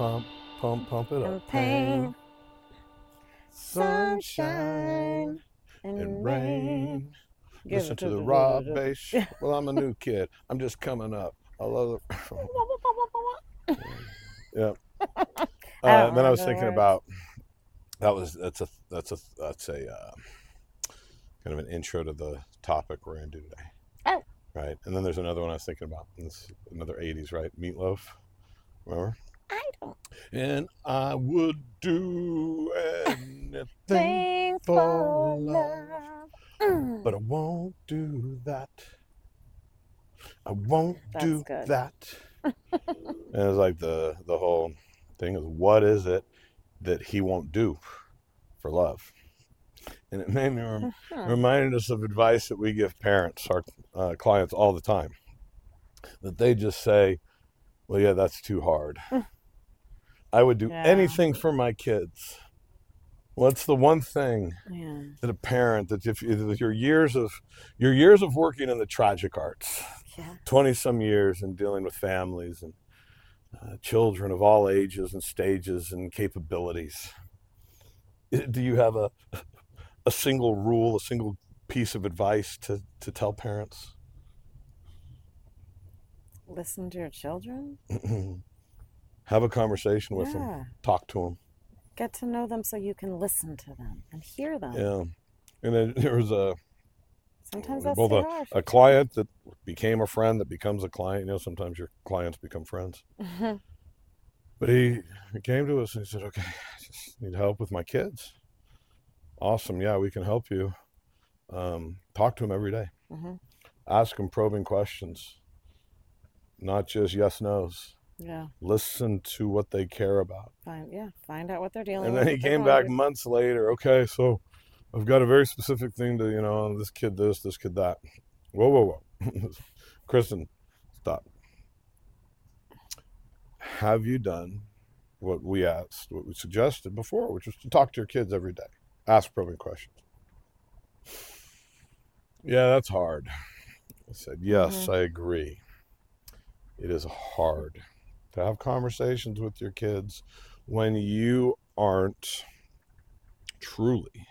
pump, pump, pump it up. pain, sunshine, and, rain. Listen to the the- Rob bass. Well, I'm a new kid. I'm just coming up. I love it. yeah. Uh, then I was thinking about that was that's a that's a that's a uh, kind of an intro to the topic we're going to do today. Oh. Right, and then there's another one I was thinking about. This another '80s, right? Meatloaf. Remember? I don't And I would do anything, for for love. Mm. but I won't do that. I won't do good. that. and it's like the the whole thing is what is it that he won't do for love? And it made me rem- Mhm. reminded us of advice that we give parents, our uh, clients, all the time. That they just say, "Well, yeah, that's too hard. I would do Yeah. anything for my kids." What's the one thing Yeah. that a parent that if, if your years of your years of working in the tragic arts, Yeah. twenty some years and dealing with families and uh, children of all ages and stages and capabilities, do you have a a single rule, a single piece of advice to to tell parents? Listen to your children. have a conversation with them, talk to them. Get to know them so you can listen to them and hear them. Yeah, and then there was a Sometimes that's both harsh. a client that became a friend that becomes a client. You know, sometimes your clients become friends. Mhm. But he, he came to us and he said, "Okay, I just need help with my kids." Awesome, yeah, we can help you. Um, talk to them every day. Mhm. Ask them probing questions, not just yes nos. Yeah. Listen to what they care about. Find yeah. Find out what they're dealing And with. And then he came back months later. Okay, so I've got a very specific thing to you know this kid this this kid that. Whoa whoa whoa, Kristen, stop. Have you done what we asked, what we suggested before, which was to talk to your kids every day, ask probing questions? Yeah, that's hard. I said, yes, mm-hmm. I agree. It is hard to have conversations with your kids when you aren't truly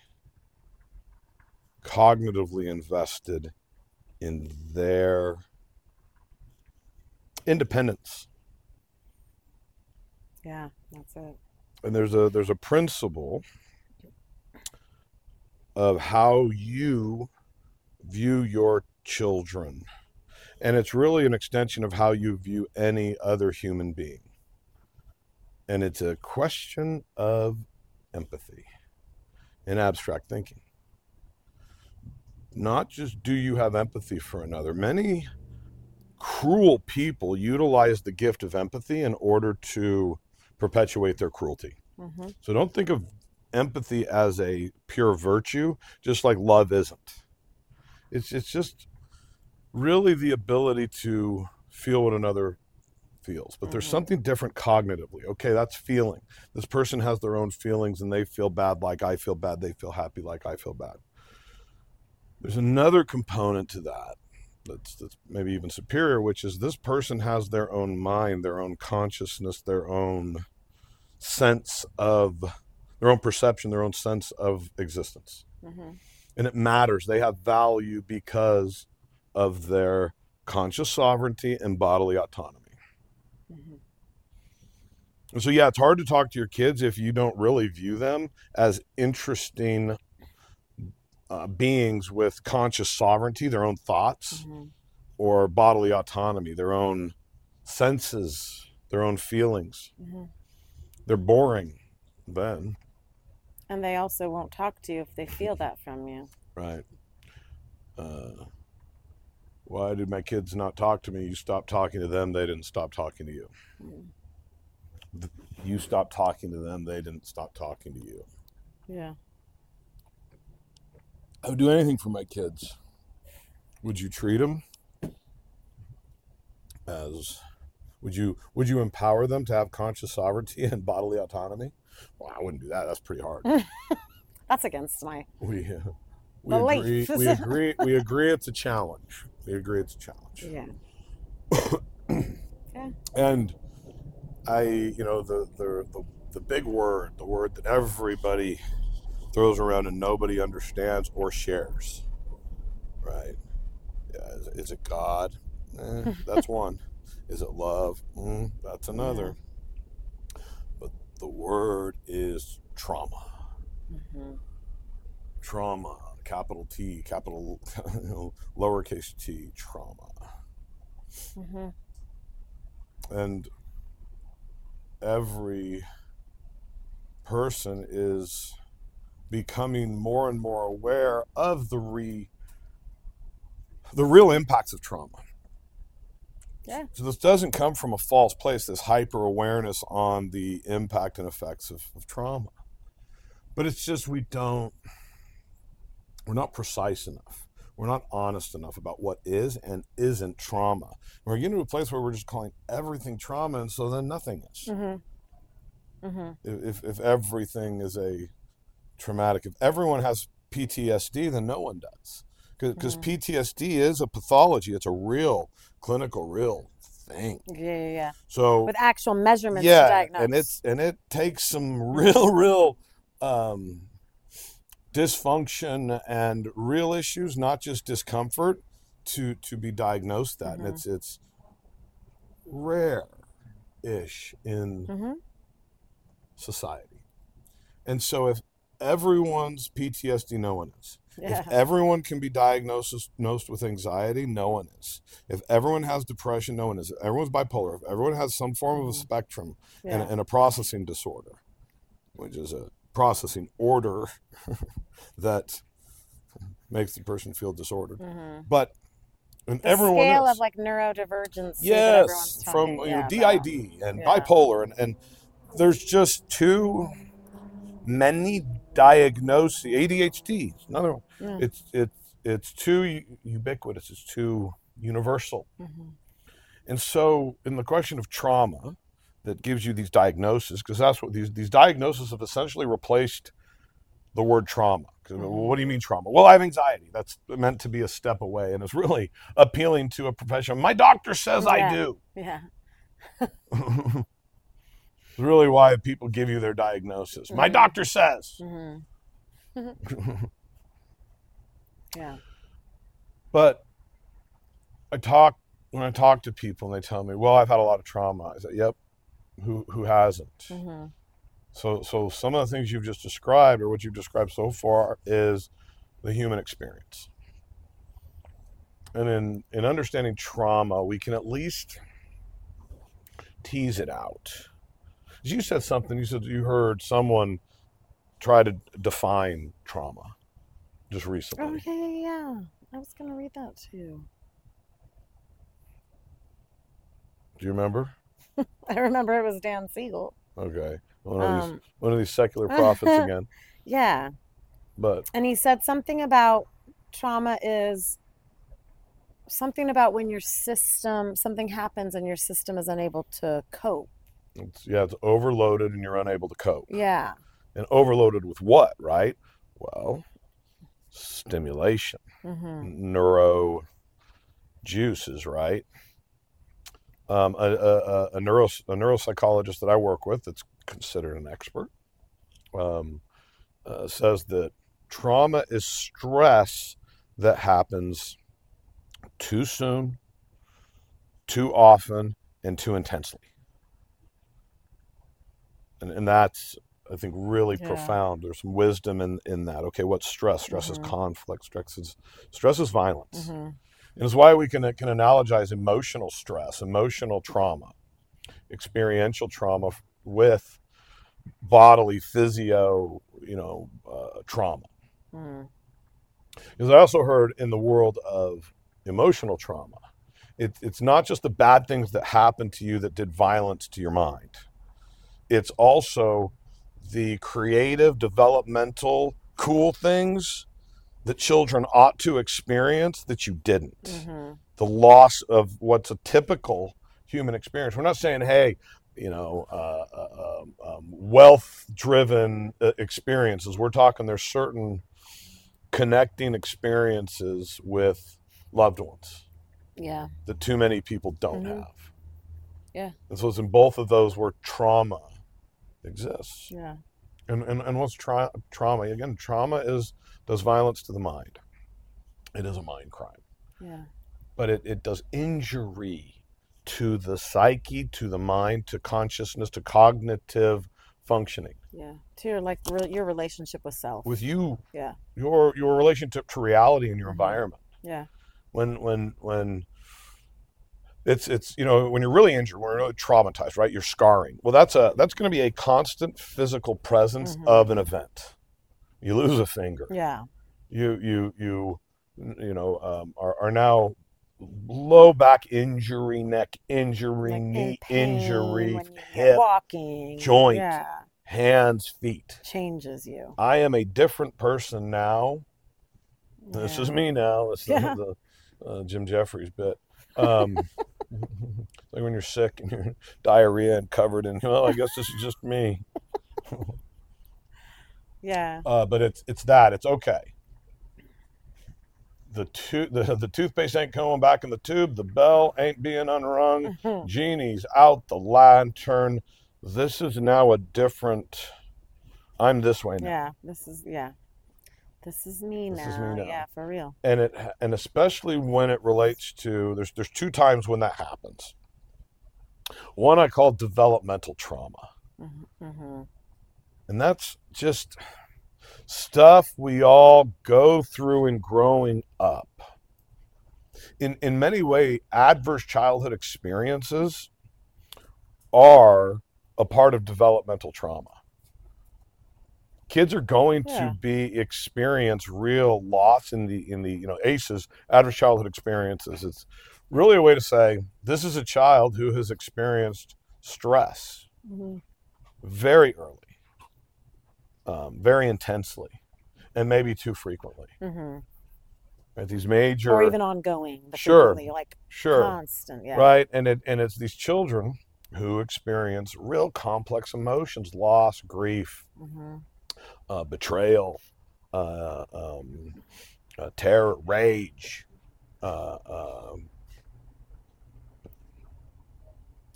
cognitively invested in their independence Yeah, that's it. and there's a there's a principle of how you view your children and it's really an extension of how you view any other human being. And it's a question of empathy and abstract thinking. Not just do you have empathy for another. Many cruel people utilize the gift of empathy in order to perpetuate their cruelty. Hmm so don't think of empathy as a pure virtue, just like love isn't. It's it's just really the ability to feel what another feels. But there's Mhm. something different cognitively. Okay, that's feeling. This person has their own feelings and they feel bad like I feel bad, they feel happy like I feel bad. There's another component to that that's, that's maybe even superior, which is this person has their own mind, their own consciousness, their own sense of their own perception, their own sense of existence. hmm And it matters. They have value because of their conscious sovereignty and bodily autonomy. hmm And so, yeah, it's hard to talk to your kids if you don't really view them as interesting uh, beings with conscious sovereignty, their own thoughts, hmm or bodily autonomy, their own senses, their own feelings. hmm They're boring then. And they also won't talk to you if they feel that from you. Right. Uh, why did my kids not talk to me? You stopped talking to them, they didn't stop talking to you. Mm. You stopped talking to them, they didn't stop talking to you. Yeah. I would do anything for my kids. Would you treat them as would you would you empower them to have conscious sovereignty and bodily autonomy? Well, I wouldn't do that. That's pretty hard. That's against my We uh, we agree, we agree we agree it's a challenge. We agree it's a challenge. yeah. And I, you know, the, the the the big word, the word that everybody throws around and nobody understands or shares, right? Yeah, is, is it God? Eh, that's one. Is it love? Mm, that's another. But the word is trauma. hmm Trauma, capital T, capital lowercase t, trauma. hmm and every person is becoming more and more aware of the re the real impacts of trauma. Yeah. So this doesn't come from a false place, this hyper awareness on the impact and effects of, of trauma. But it's just we don't we're not precise enough. We're not honest enough about what is and isn't trauma. We're getting to a place where we're just calling everything trauma, and so then nothing is. hmm hmm If, if everything is a traumatic, if everyone has PTSD, then no one does. Because Mhm. PTSD is a pathology, it's a real, clinical, real thing. Yeah, yeah, yeah. So, With actual measurements to yeah, diagnose. and it's and it takes some real, real um, dysfunction and real issues, not just discomfort, to to be diagnosed that, and Mhm. it's it's rare-ish in hmm society. And so if everyone's PTSD, no one is. Yeah. If everyone can be diagnosed with anxiety, no one is. If everyone has depression, no one is. If everyone's bipolar. If everyone has some form of a Mhm. spectrum yeah. and, and a processing disorder, which is a processing order that makes the person feel disordered. hmm But and The everyone scale is. of like neurodivergence. that everyone's Yes, from talking, you know yeah, about. DID and Yeah. bipolar, and, and there's just too many diagnoses. ADHD, is another one. Mm. It's it's it's too ubiquitous. It's too universal. Mhm. And so, in the question of trauma, that gives you these diagnoses, because that's what these these diagnoses have essentially replaced the word trauma. Mhm. What do you mean trauma? Well, I have anxiety. That's meant to be a step away, and it's really appealing to a professional. My doctor says I do. Yeah. It's really why people give you their diagnosis. My Mhm. doctor says. Mm-hmm. Yeah. but I talk when I talk to people and they tell me, "Well, I've had a lot of trauma." I said, "Yep, who who hasn't?" hmm So so some of the things you've just described or what you've described so far is the human experience. And in in understanding trauma, we can at least tease it out. You said something. You said you heard someone try to define trauma just recently. Oh yeah, yeah, yeah. I was gonna read that too. Do you remember? I remember it was Dan Siegel. Okay, one of these Um, one of these secular prophets again. yeah, But and he said something about trauma is something about when your system something happens and your system is unable to cope. it's, yeah, it's overloaded and you're unable to cope. Yeah. And overloaded with what? Right? Well, stimulation, hmm neuro juices, right? Um, a, a, a, neuro, a neuropsychologist that I work with, that's considered an expert, um, uh, says that trauma is stress that happens too soon, too often, and too intensely. And, and that's, I think, really Yeah. profound. There's some wisdom in, in that. Okay, what's stress? Stress is Mhm. conflict. Stress is stress is violence. hmm And it's why we can can analogize emotional stress, emotional trauma, experiential trauma with bodily physio, you know, uh, trauma. hmm Because I also heard in the world of emotional trauma, it, it's not just the bad things that happened to you that did violence to your mind. It's also the creative, developmental, cool things that children ought to experience that you didn't. hmm The loss of what's a typical human experience. We're not saying, hey, you know, uh, uh, um, um, wealth-driven uh, experiences. We're talking there's certain connecting experiences with loved ones Yeah. that too many people don't Mhm. have. Yeah. And so it's in both of those where trauma exists. Yeah. And and, and what's tra- trauma? Again, trauma is does violence to the mind. It is a mind crime. Yeah. But it, it does injury to the psyche, to the mind, to consciousness, to cognitive functioning. Yeah. To your like re- your relationship with self. With you, Yeah. your your relationship to reality and your Mhm. environment. Yeah. when when when it's it's you know when you're really injured when you're traumatized right you're scarring well that's a that's going to be a constant physical presence Mhm. of an event you lose a finger Yeah. you you you you know um, are, are now low back injury neck injury Like knee injury when you get hip walking. joint. Yeah. hands feet Changes you. i am a different person now this is me now. This Yeah. is the uh, Jim Jefferies bit. Um, like when you're sick and you're diarrhea and covered in, well, I guess this is just me. Yeah. Uh, but it's it's that. It's okay. The, to- the the toothpaste ain't coming back in the tube. The bell ain't being unrung. Genie's out the lantern. This is now a different. I'm this way now. Yeah. This is yeah. This is me This now. is me now. Yeah, for real. and it and especially when it relates to there's there's two times when that happens one i call developmental trauma Mm-hmm. And that's just stuff we all go through in growing up in in many ways, adverse childhood experiences are a part of developmental trauma kids are going Yeah. to be experience real loss in the in the you know aces adverse childhood experiences it's really a way to say this is a child who has experienced stress Mm-hmm. very early, um, very intensely, and maybe too frequently. Mm-hmm. Right? These major, Or even ongoing. but Sure. Like sure, constant. Yeah. right, and it and it's these children who experience real complex emotions: loss, grief, Mm-hmm. uh, betrayal, uh, um, uh, terror, rage. Uh, um,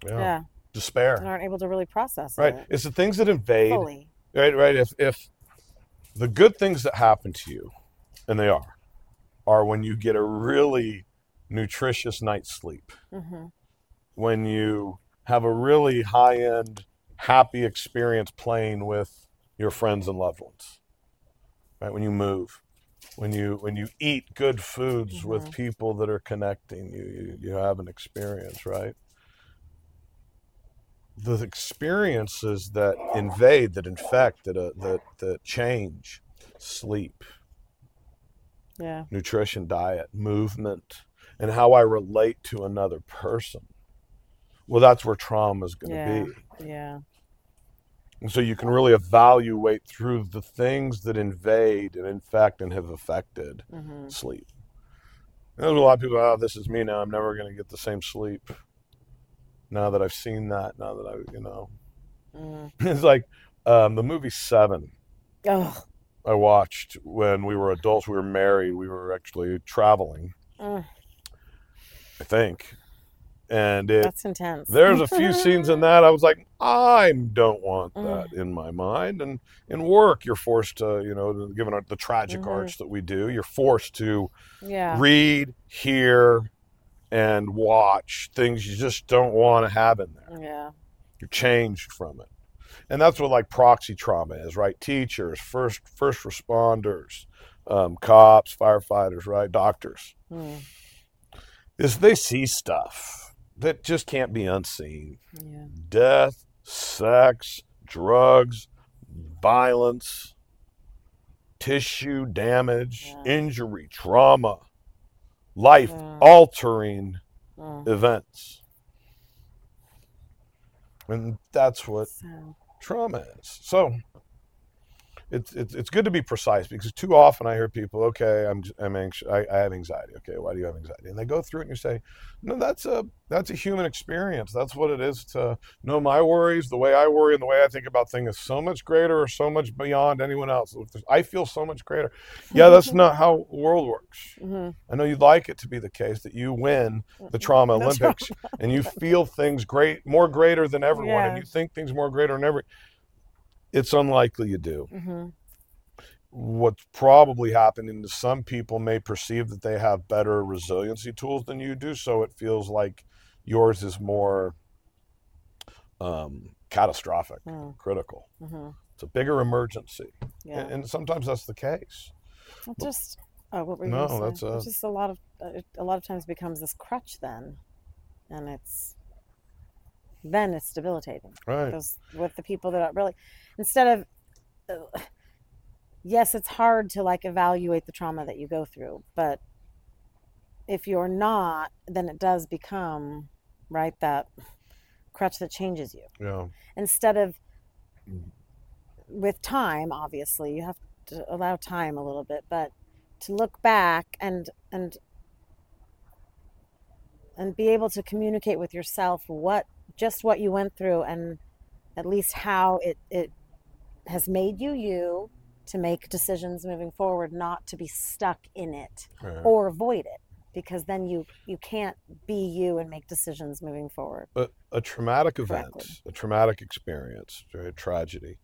yeah, Yeah. And despair. aren't able to really process Right, it it's the things that invade fully. Right right. If if the good things that happen to you and they are are when you get a really nutritious night's sleep. Mm-hmm. when you have a really high end happy experience playing with your friends and loved ones. Right when you move. When you when you eat good foods with people that are connecting you, you you have an experience right the experiences that invade that infect that uh, that that change sleep Yeah. nutrition, diet, movement, and how I relate to another person. Well, that's where trauma is going to Yeah. be. Yeah. And so you can really evaluate through the things that invade and infect and have affected Mm-hmm. sleep. And there's a lot of people, oh, this is me now. I'm never going to get the same sleep. Now that I've seen that, now that I, you know, Mm. it's like um, the movie Seven. Oh. I watched when we were adults. We were married. We were actually traveling, Mm. I think. And it, That's intense. there's a few scenes in that I was like, I don't want Mm. that in my mind. And in work, you're forced to, you know, given the tragic Mhm. arts that we do, you're forced to Yeah. read, hear, and watch things you just don't want to have in there. Yeah. You're changed from it. And that's what like proxy trauma is, right? Teachers, first first responders, um, cops, firefighters, right? Doctors. Mm. Is they see stuff that just can't be unseen. Yeah. Death, sex, drugs, violence, tissue damage, Yeah. injury, trauma, life altering Mm. events. And that's what So, trauma is. So it's, it's it's good to be precise because too often I hear people, okay, I'm I'm anxious, I, I have anxiety. Okay, why do you have anxiety? And they go through it and you say, no, that's a that's a human experience. That's what it is to know my worries, the way I worry, and the way I think about things is so much greater or so much beyond anyone else. I feel so much greater. Yeah, that's not how the world works. hmm I know you'd like it to be the case that you win the trauma Olympics and you feel things great, more greater than everyone, and you think things more greater than every. It's unlikely you do. hmm What's probably happening is some people may perceive that they have better resiliency tools than you do, so it feels like yours is more um, catastrophic, Mm. critical. hmm It's a bigger emergency, Yeah. and, and sometimes that's the case. It just oh, what were you No, that's, It's just a lot of uh, it, a lot of times becomes this crutch then, and it's then it's debilitating. Right. Those with the people that are really instead of uh, yes, it's hard to like evaluate the trauma that you go through, but if you're not, then it does become right that crutch that changes you Yeah. instead of with time obviously you have to allow time a little bit but to look back and and and be able to communicate with yourself what just what you went through and at least how it it has made you you to make decisions moving forward not to be stuck in it Right. or avoid it because then you you can't be you and make decisions moving forward But a traumatic event, Correctly. a traumatic experience, a tragedy,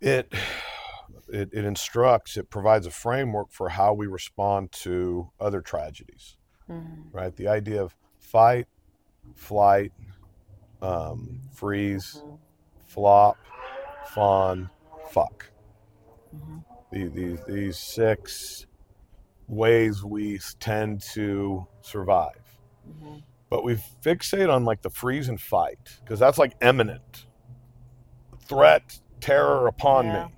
it, it it instructs, it provides a framework for how we respond to other tragedies, Mhm. right? The idea of fight, flight, um, freeze, Mhm. flop, fawn, fuck. Mhm. The- These these six ways we tend to survive Mhm. but we fixate on like the freeze and fight because that's like imminent threat terror upon Yeah. me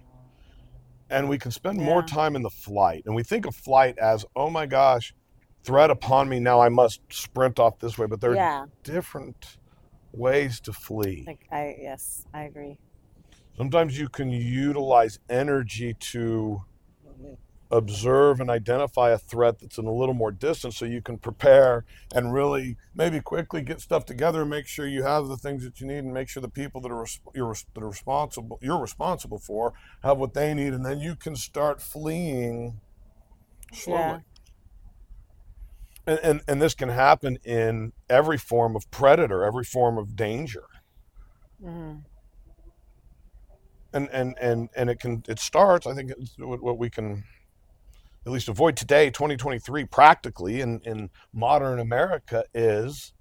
and we can spend more time in the flight and we think of flight as oh my gosh threat upon me now i must sprint off this way but there are yeah different ways to flee Like I yes, I agree. Sometimes you can utilize energy to observe and identify a threat that's in a little more distance so you can prepare and really maybe quickly get stuff together and make sure you have the things that you need and make sure the people that are you're, that are responsible you're responsible for have what they need and then you can start fleeing slowly Yeah. and, and and this can happen in every form of predator every form of danger Mhm. And and and and it can it starts i think it's what, we can at least avoid today 2023 practically in in modern america is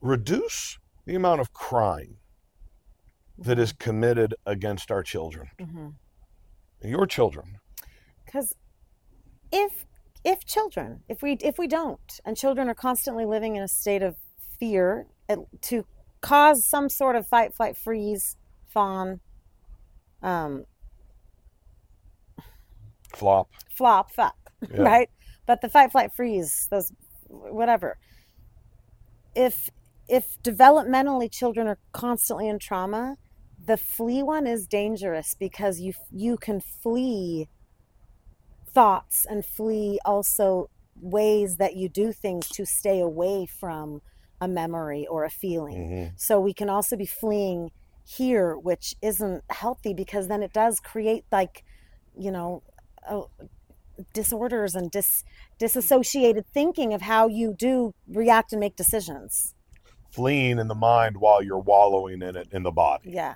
reduce the amount of crime that is committed against our children Mhm. your children Because if if children, if we if we don't, and children are constantly living in a state of fear to cause some sort of fight, flight, freeze, fawn, um, flop flop, fuck, Yeah. right? But the fight, flight, freeze, those whatever. If if developmentally children are constantly in trauma, the flee one is dangerous because you you can flee thoughts and flee also ways that you do things to stay away from a memory or a feeling. Mhm. So we can also be fleeing here, which isn't healthy because then it does create like, you know, uh, disorders and dis disassociated thinking of how you do react and make decisions. fleeing in the mind while you're wallowing in it in the body Yeah.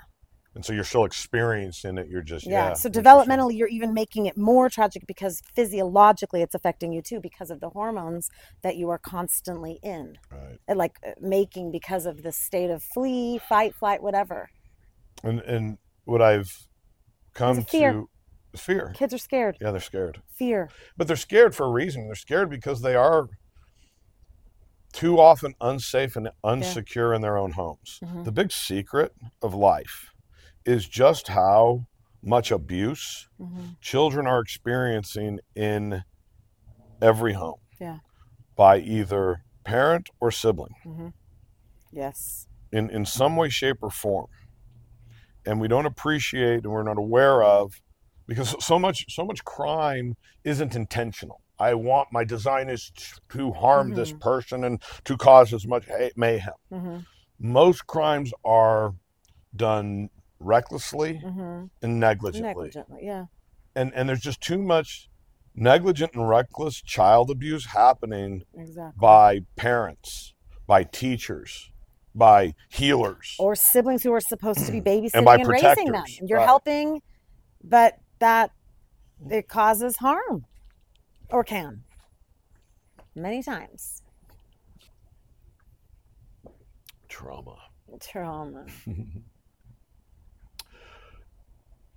and so you're still experiencing it you're just Yeah. yeah, so developmentally, you're even making it more tragic because physiologically it's affecting you too because of the hormones that you are constantly in, right like uh, making because of the state of flee, fight, flight, whatever. And and what i've come fear. to fear Kids are scared. yeah they're scared Fear. but they're scared for a reason they're scared because they are too often unsafe and unsecure in their own homes Mhm. the big secret of life is just how much abuse hmm children are experiencing in every home Yeah. by either parent or sibling hmm Yes. in, in some way, shape, or form. And we don't appreciate and we're not aware of because so much so much crime isn't intentional i want my design is to harm this Mhm. person and to cause as much mayhem Mm-hmm. most crimes are done recklessly Mm-hmm. and negligently Negligently, yeah. and and there's just too much negligent and reckless child abuse happening Exactly. by parents by teachers by healers or siblings who are supposed to be babysitting by and, raising them. You're right. helping, but that it causes harm or can many times. trauma Trauma.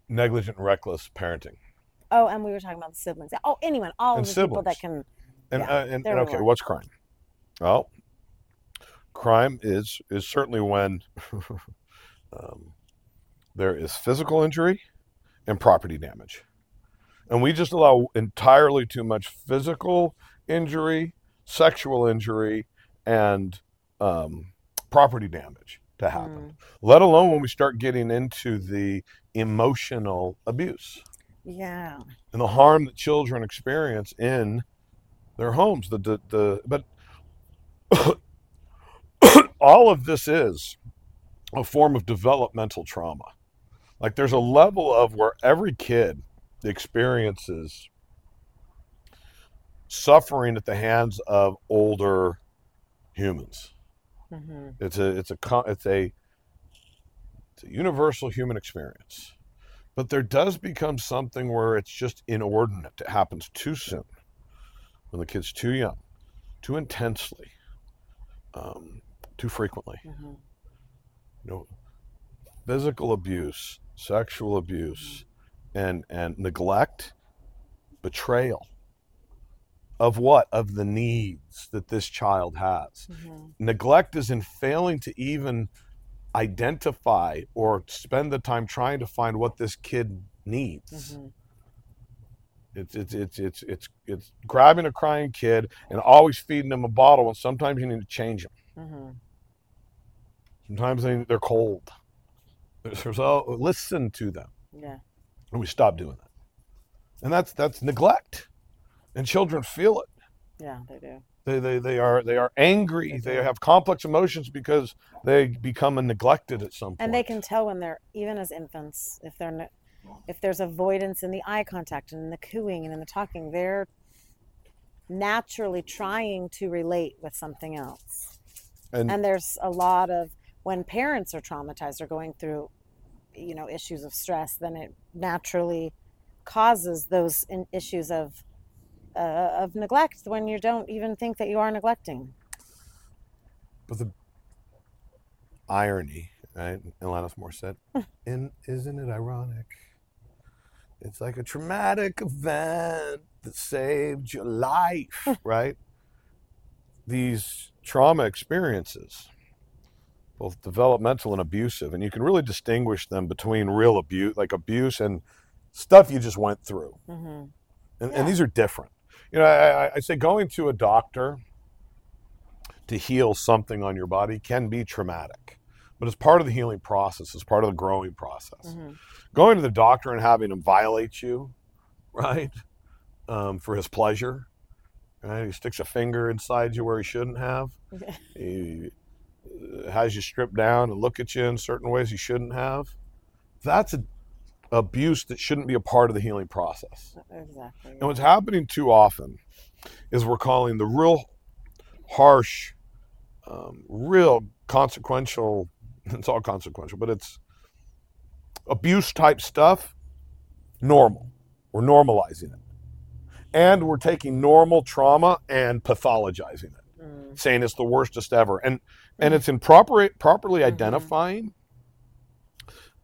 negligent reckless parenting Oh, and we were talking about the siblings. Oh, anyone, all And of the people that can. And, Yeah, uh, and, and okay, what's crime? Well, crime is is certainly when um, there is physical injury and property damage, and we just allow entirely too much physical injury, sexual injury, and um, property damage to happen. Mm, Let alone when we start getting into the emotional abuse yeah. and the harm that children experience in their homes. The the, the but all of this is a form of developmental trauma. Like there's a level of where every kid experiences suffering at the hands of older humans. hmm It's a it's a it's a it's a universal human experience. But there does become something where it's just inordinate. It happens too soon, when the kid's too young, too intensely, um, too frequently. hmm You know, physical abuse, sexual abuse, and and neglect, betrayal. Of what? Of the needs that this child has hmm neglect is in failing to even identify or spend the time trying to find what this kid needs. hmm It's it's it's it's it's it's grabbing a crying kid and always feeding them a bottle and sometimes you need to change them. hmm Sometimes they, they're cold. Oh, listen to them. Yeah. And we stop doing that. And that's that's neglect. And children feel it. Yeah, they do. They, they, they are they are angry. They have complex emotions because they become neglected at some point. And they can tell when they're even as infants if they're if there's avoidance in the eye contact and in the cooing and in the talking, they're naturally trying to relate with something else. and, And there's a lot of when parents are traumatized or going through you know issues of stress, then it naturally causes those in, issues of uh, of neglect when you don't even think that you are neglecting. But the irony, right? Alanis Morissette, and isn't it ironic? It's like a traumatic event that saved your life, right? These trauma experiences, both developmental and abusive, and you can really distinguish them between real abuse, like abuse, and stuff you just went through. hmm And, Yeah. and these are different. You know, I, I- I say going to a doctor to heal something on your body can be traumatic, but it's part of the healing process. It's part of the growing process. hmm Going to the doctor and having him violate you, right, um, for his pleasure. Right? He sticks a finger inside you where he shouldn't have. He has you stripped down and look at you in certain ways he shouldn't have. That's a, abuse that shouldn't be a part of the healing process. Exactly. And what's happening too often is we're calling the real harsh, um, real consequential, it's all consequential, but it's abuse type stuff normal. We're normalizing it. And we're taking normal trauma and pathologizing it, Mm. saying it's the worstest ever. And and it's in proper, properly Mhm. identifying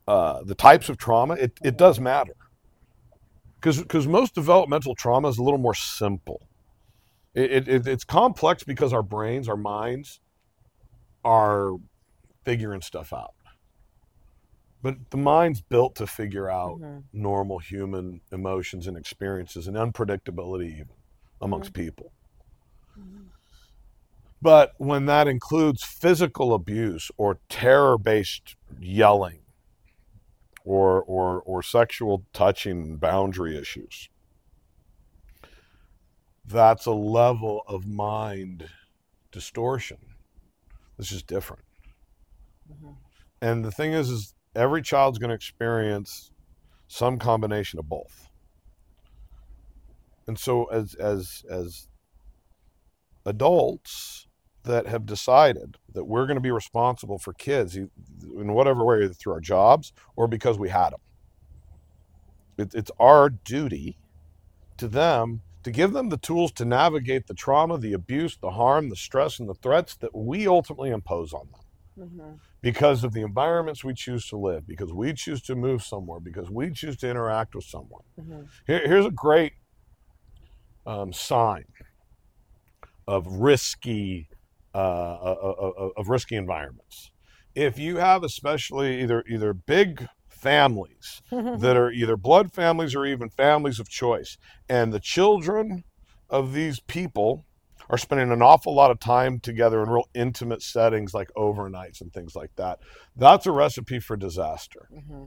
uh, the types of trauma, it, it does matter because because most developmental trauma is a little more simple. It, it, it, it's complex because our brains, our minds, are figuring stuff out. But the mind's built to figure out Mhm. normal human emotions and experiences and unpredictability amongst people. But when that includes physical abuse or terror based yelling, or or or sexual touching boundary issues. That's a level of mind distortion. This is different. Mhm. And the thing is, is every child's going to experience some combination of both. And so, as as as adults that have decided that we're going to be responsible for kids in whatever way, either through our jobs or because we had them, it, it's our duty to them to give them the tools to navigate the trauma, the abuse, the harm, the stress, and the threats that we ultimately impose on them Mhm. because of the environments we choose to live, because we choose to move somewhere, because we choose to interact with someone. Mhm. Here, here's a great um, sign of risky uh, uh, uh, uh, of risky environments. If you have especially either either big families that are either blood families or even families of choice, and the children of these people are spending an awful lot of time together in real intimate settings like overnights and things like that. That's a recipe for disaster. Mm-hmm.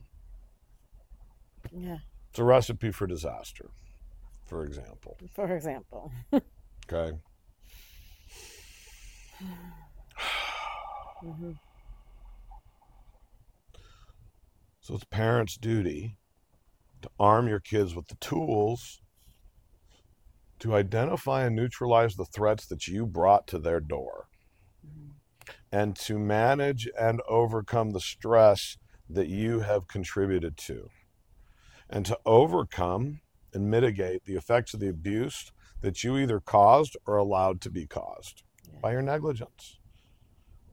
Yeah, It's a recipe for disaster, for example. for example. Okay. Mhm. So it's parents' duty to arm your kids with the tools to identify and neutralize the threats that you brought to their door Mhm. and to manage and overcome the stress that you have contributed to and to overcome and mitigate the effects of the abuse that you either caused or allowed to be caused. By your negligence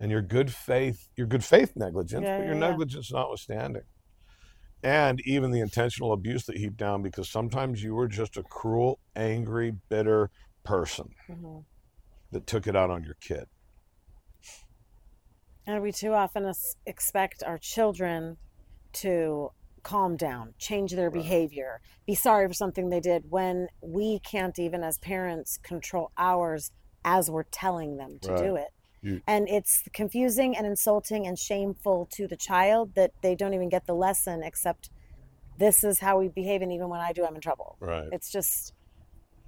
and your good faith your good faith negligence Yeah, but your yeah, negligence notwithstanding and even the intentional abuse that heaped down because sometimes you were just a cruel angry bitter person Mhm. that took it out on your kid And we too often expect our children to calm down, change their Right. behavior, be sorry for something they did when we can't even as parents control ours as we're telling them to do it. You- And it's confusing and insulting and shameful to the child that they don't even get the lesson except this is how we behave and even when I do I'm in trouble. right It's just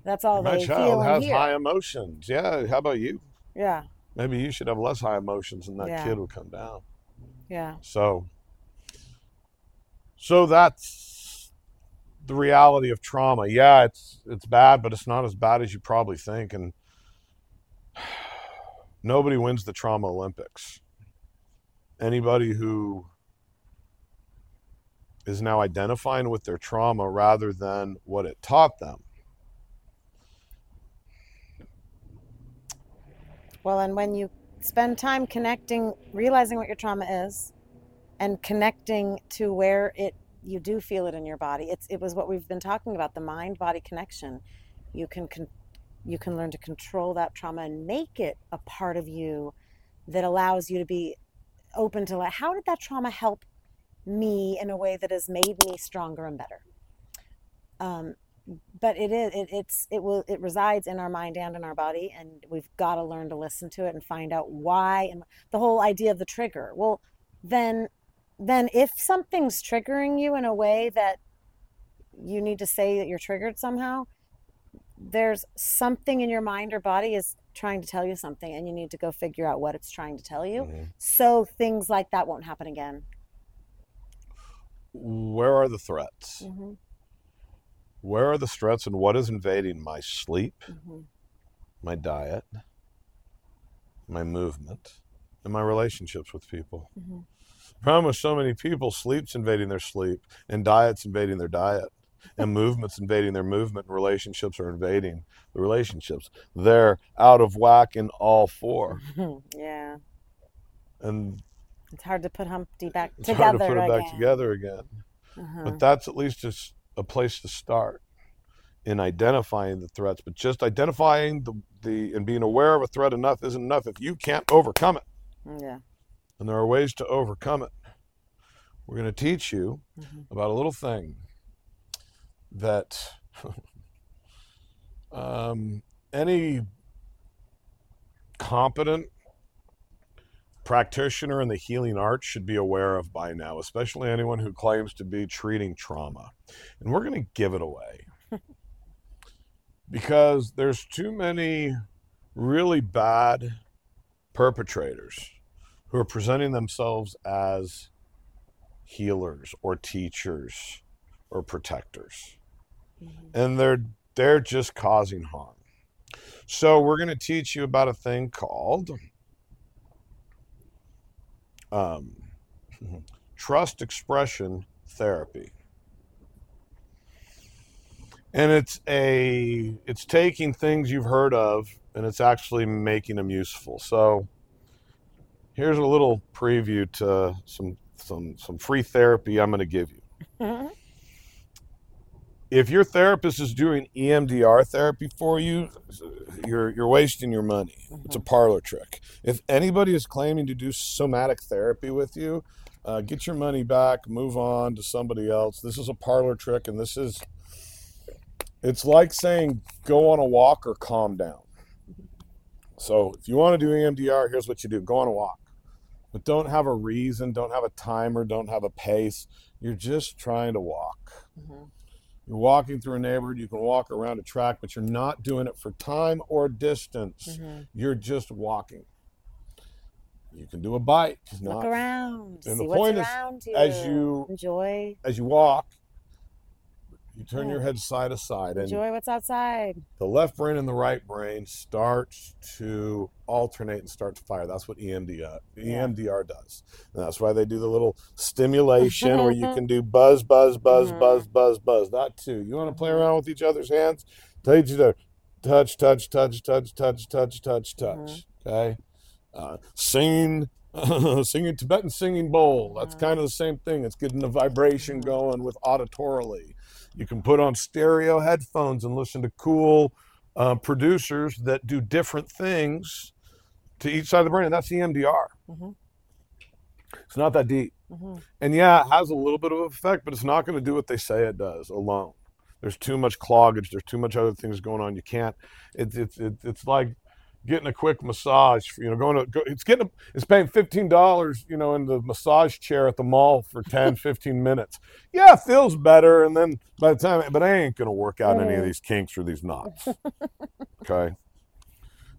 that's all my they child has hear. high emotions yeah how about you Yeah. maybe you should have less high emotions and that Yeah. kid will come down Yeah. so so that's the reality of trauma yeah it's it's bad but it's not as bad as you probably think and nobody wins the trauma olympics anybody who is now identifying with their trauma rather than what it taught them Well, and when you spend time connecting, realizing what your trauma is, and connecting to where it you do feel it in your body. It's it was what we've been talking about the mind body connection. You can con- you can learn to control that trauma and make it a part of you that allows you to be open to like how did that trauma help me in a way that has made me stronger and better. Um, but it is it, it's it will it resides in our mind and in our body and we've got to learn to listen to it and find out why and the whole idea of the trigger well then then if something's triggering you in a way that you need to say that you're triggered somehow there's something in your mind or body is trying to tell you something and you need to go figure out what it's trying to tell you. Mhm. so things like that won't happen again. Where are the threats? Hmm where are the threats and what is invading my sleep hmm my diet my movement and my relationships with people? Hmm problem with so many people sleep's invading their sleep and diet's invading their diet and movement's invading their movement and relationships are invading the relationships. They're out of whack in all four. Yeah. And it's hard to put humpty back it's together hard to put it back again. together again. Uh-huh. but that's at least just a place to start in identifying the threats but just identifying the, the and being aware of a threat enough isn't enough if you can't overcome it. Yeah. And there are ways to overcome it. We're going to teach you Mhm. about a little thing that um, any competent practitioner in the healing arts should be aware of by now, especially anyone who claims to be treating trauma. And we're going to give it away because there's too many really bad perpetrators who are presenting themselves as healers or teachers or protectors. Mhm. And they're they're just causing harm. So we're going to teach you about a thing called um, trust expression therapy. And it's a it's taking things you've heard of and it's actually making them useful. So here's a little preview to some some some free therapy I'm going to give you. If your therapist is doing EMDR therapy for you, you're you're wasting your money. It's a parlor trick. If anybody is claiming to do somatic therapy with you, uh, get your money back, move on to somebody else. This is a parlor trick, and this is it's like saying go on a walk or calm down. So if you want to do EMDR, here's what you do: go on a walk, but don't have a reason, don't have a timer, don't have a pace. You're just trying to walk. Mhm. You're walking through a neighborhood, you can walk around a track, but you're not doing it for time or distance. Mhm. You're just walking. You can do a bike. Look Not, around. and see the what's point is, around you. as you- enjoy as you walk, you turn your head side to side, and enjoy what's outside. the left brain and the right brain starts to alternate and start to fire. That's what EMDR, Yeah. EMDR does. And that's why they do the little stimulation where you can do buzz, buzz, buzz, Mhm. buzz, buzz, buzz. That too. You want to play around with each other's hands? Tell each other, touch, touch, touch, touch, touch, touch, touch, touch. Okay. Uh, singing, singing Tibetan singing bowl. That's Mhm. kind of the same thing. It's getting the vibration Mhm. going with auditorily. You can put on stereo headphones and listen to cool uh, producers that do different things to each side of the brain, and that's EMDR. Mhm. It's not that deep. Mhm. And yeah, it has a little bit of effect, but it's not going to do what they say it does alone. There's too much cloggage. There's too much other things going on. You can't. It's it's it's, it's like getting a quick massage. You know, going to go, it's getting a, it's paying fifteen dollars. You know, in the massage chair at the mall for 10, 15 minutes. Yeah, it feels better, and then by the time, but I ain't going to work out any of these kinks or these knots. Okay.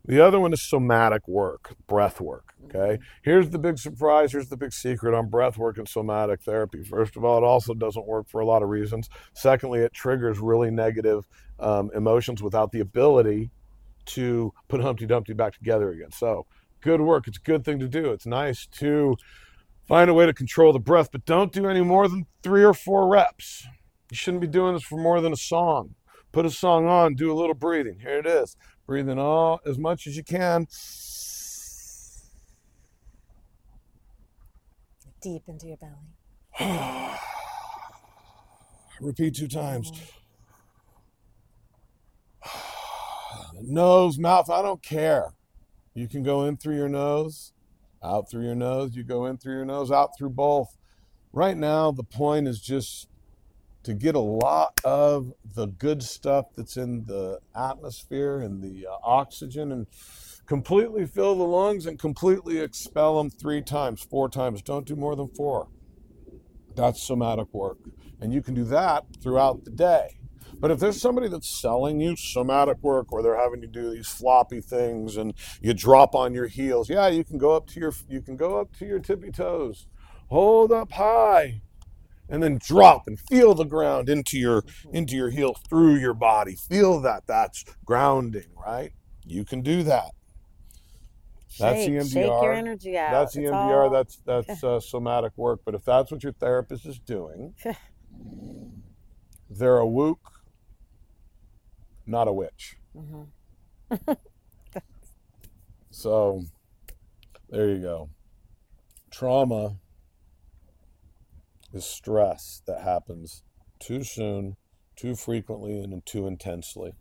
The other one is somatic work, breath work. Okay. Here's the big surprise. Here's the big secret on breath work and somatic therapy. First of all, it also doesn't work for a lot of reasons. Secondly, it triggers really negative um, emotions without the ability to put Humpty Dumpty back together again. So, good work. It's a good thing to do. It's nice to find a way to control the breath, but don't do any more than three or four reps. You shouldn't be doing this for more than a song. Put a song on, do a little breathing. Here it is. Breathe in all as much as you can. Deep into your belly. Repeat two times. Mhm. Nose, mouth, I don't care. You can go in through your nose, out through your nose. You go in through your nose, out through both. Right now, the point is just to get a lot of the good stuff that's in the atmosphere and the uh, oxygen and completely fill the lungs and completely expel them three times, four times. Don't do more than four. That's somatic work. And you can do that throughout the day. But if there's somebody that's selling you somatic work or they're having you do these floppy things and you drop on your heels, yeah, you can go up to your you can go up to your tippy toes. Hold up high and then drop and feel the ground into your into your heel through your body. Feel that that's grounding, right? You can do that. That's Shake, shake your EMDR. energy out. That's It's EMDR. all- That's that's uh, somatic work. But if that's what your therapist is doing, they're a wook, not a witch. Mhm. So there you go. Trauma is stress that happens too soon, too frequently, and too intensely.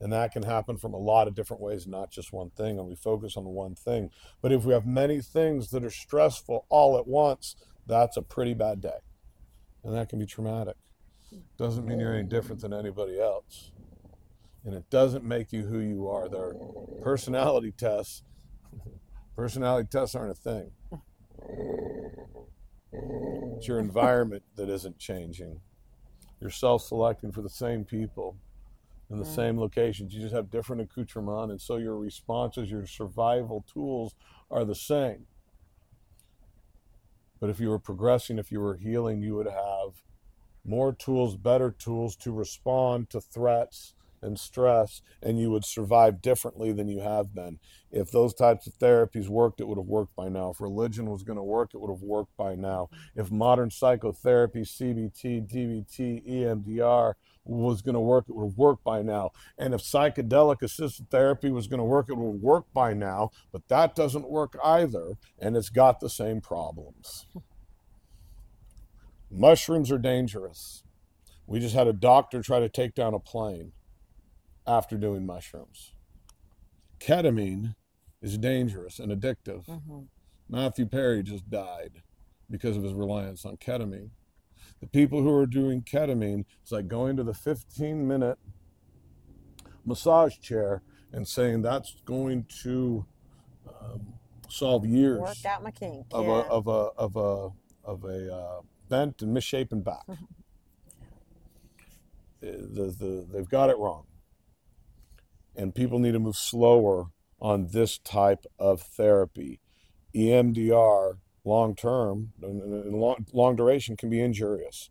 And that can happen from a lot of different ways, not just one thing. And we focus on one thing. But if we have many things that are stressful all at once, that's a pretty bad day. And that can be traumatic. Doesn't mean you're any different than anybody else. And it doesn't make you who you are. There are personality tests Personality tests aren't a thing. It's your environment that isn't changing. You're self selecting for the same people in the Mm. same locations. You just have different accoutrement, and so your responses, your survival tools are the same. But if you were progressing, if you were healing, you would have more tools, better tools to respond to threats and stress, and you would survive differently than you have been. If those types of therapies worked, it would have worked by now. If religion was going to work, it would have worked by now. If modern psychotherapy, CBT, DBT, EMDR was going to work, it would have worked by now. And if psychedelic assisted therapy was going to work, it would have worked by now. But that doesn't work either, and it's got the same problems. Mushrooms are dangerous. We just had a doctor try to take down a plane after doing mushrooms. Ketamine is dangerous and addictive. Mhm. Matthew Perry just died because of his reliance on ketamine. The people who are doing ketamine, it's like going to the 15 minute massage chair and saying that's going to um, solve years Worked out my kink. of yeah. a of a of a of a uh, bent and misshapen back. Uh, the, the, they've got it wrong, and people need to move slower on this type of therapy. EMDR, long term, long, long duration, can be injurious.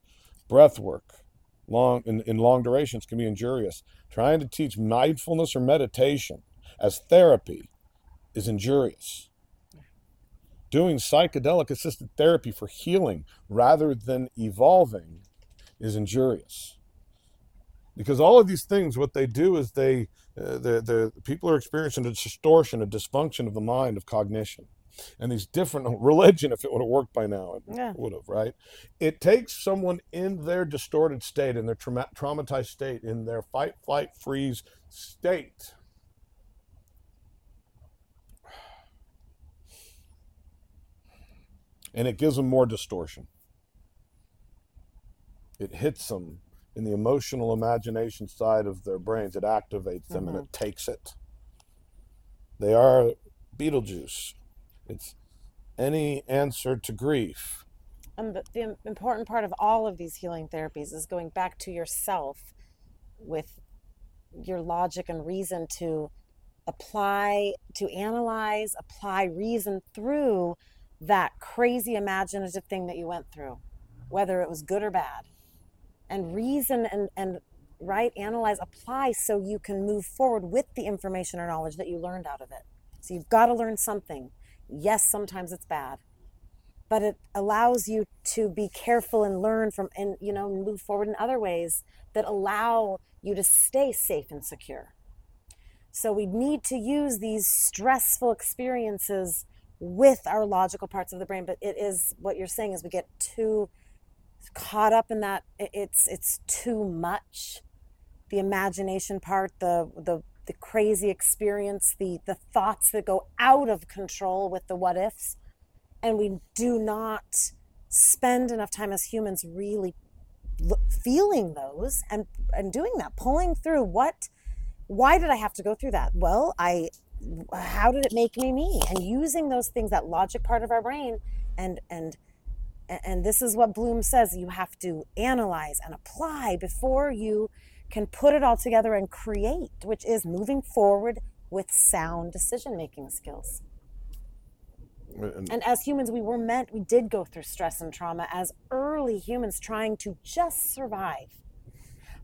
Breath work, long in, in long durations, can be injurious. Trying to teach mindfulness or meditation as therapy is injurious doing psychedelic assisted therapy for healing rather than evolving is injurious because all of these things what they do is they uh, the, the people are experiencing a distortion a dysfunction of the mind of cognition and these different religion if it would have worked by now it Yeah. would have right it takes someone in their distorted state in their trauma- traumatized state in their fight flight freeze state and it gives them more distortion. It hits them in the emotional imagination side of their brains. It activates them and mm-hmm. it takes it. They are Beetlejuice. It's any answer to grief. And the, the important part of all of these healing therapies is going back to yourself with your logic and reason to apply, to analyze, apply reason through that crazy imaginative thing that you went through, whether it was good or bad. And reason and, and right, analyze, apply so you can move forward with the information or knowledge that you learned out of it. So you've got to learn something. Yes, sometimes it's bad but it allows you to be careful and learn from and you know move forward in other ways that allow you to stay safe and secure so we need to use these stressful experiences with our logical parts of the brain but it is what you're saying is we get too caught up in that it's it's too much. The imagination part the the the crazy experience the the thoughts that go out of control with the what ifs. And we do not spend enough time as humans really feeling those and and doing that pulling through what why did i have to go through that? Well i how did it make me me? And using those things that logic part of our brain and and and this is what bloom says you have to analyze and apply before you can put it all together and create which is moving forward with sound decision making skills And and as humans, we were meant, we did go through stress and trauma as early humans trying to just survive.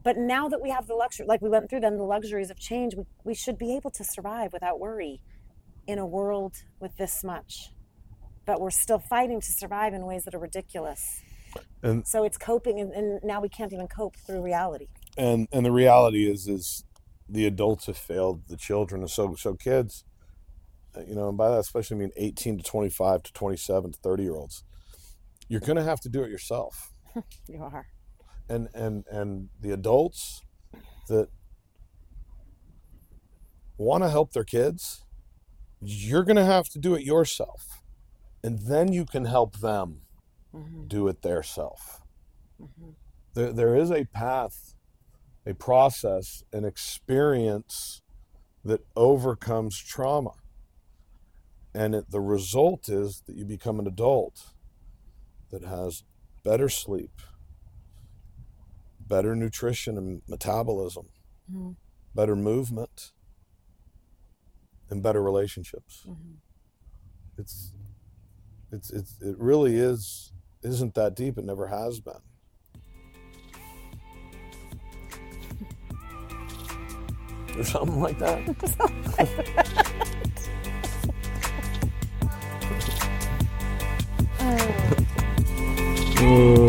But now that we have the luxury, like we went through then the luxuries of change, we, we should be able to survive without worry in a world with this much. But we're still fighting to survive in ways that are ridiculous. And- so it's coping, and, and now we can't even cope through reality. and and the reality is is the adults have failed the children and so so kids uh, you know and by that especially I mean 18 to 25 to 27 to 30 year olds you're going to have to do it yourself You are. and and and the adults that want to help their kids you're going to have to do it yourself and then you can help them Mhm, do it their self mhm. there, there is a path, a process, an experience that overcomes trauma. and it, the result is that you become an adult that has better sleep, better nutrition and metabolism, Mm-hmm. better movement, and better relationships. Mm-hmm. It's, it's, it's, it really is, isn't that deep. It never has been. Or something like that. Oh.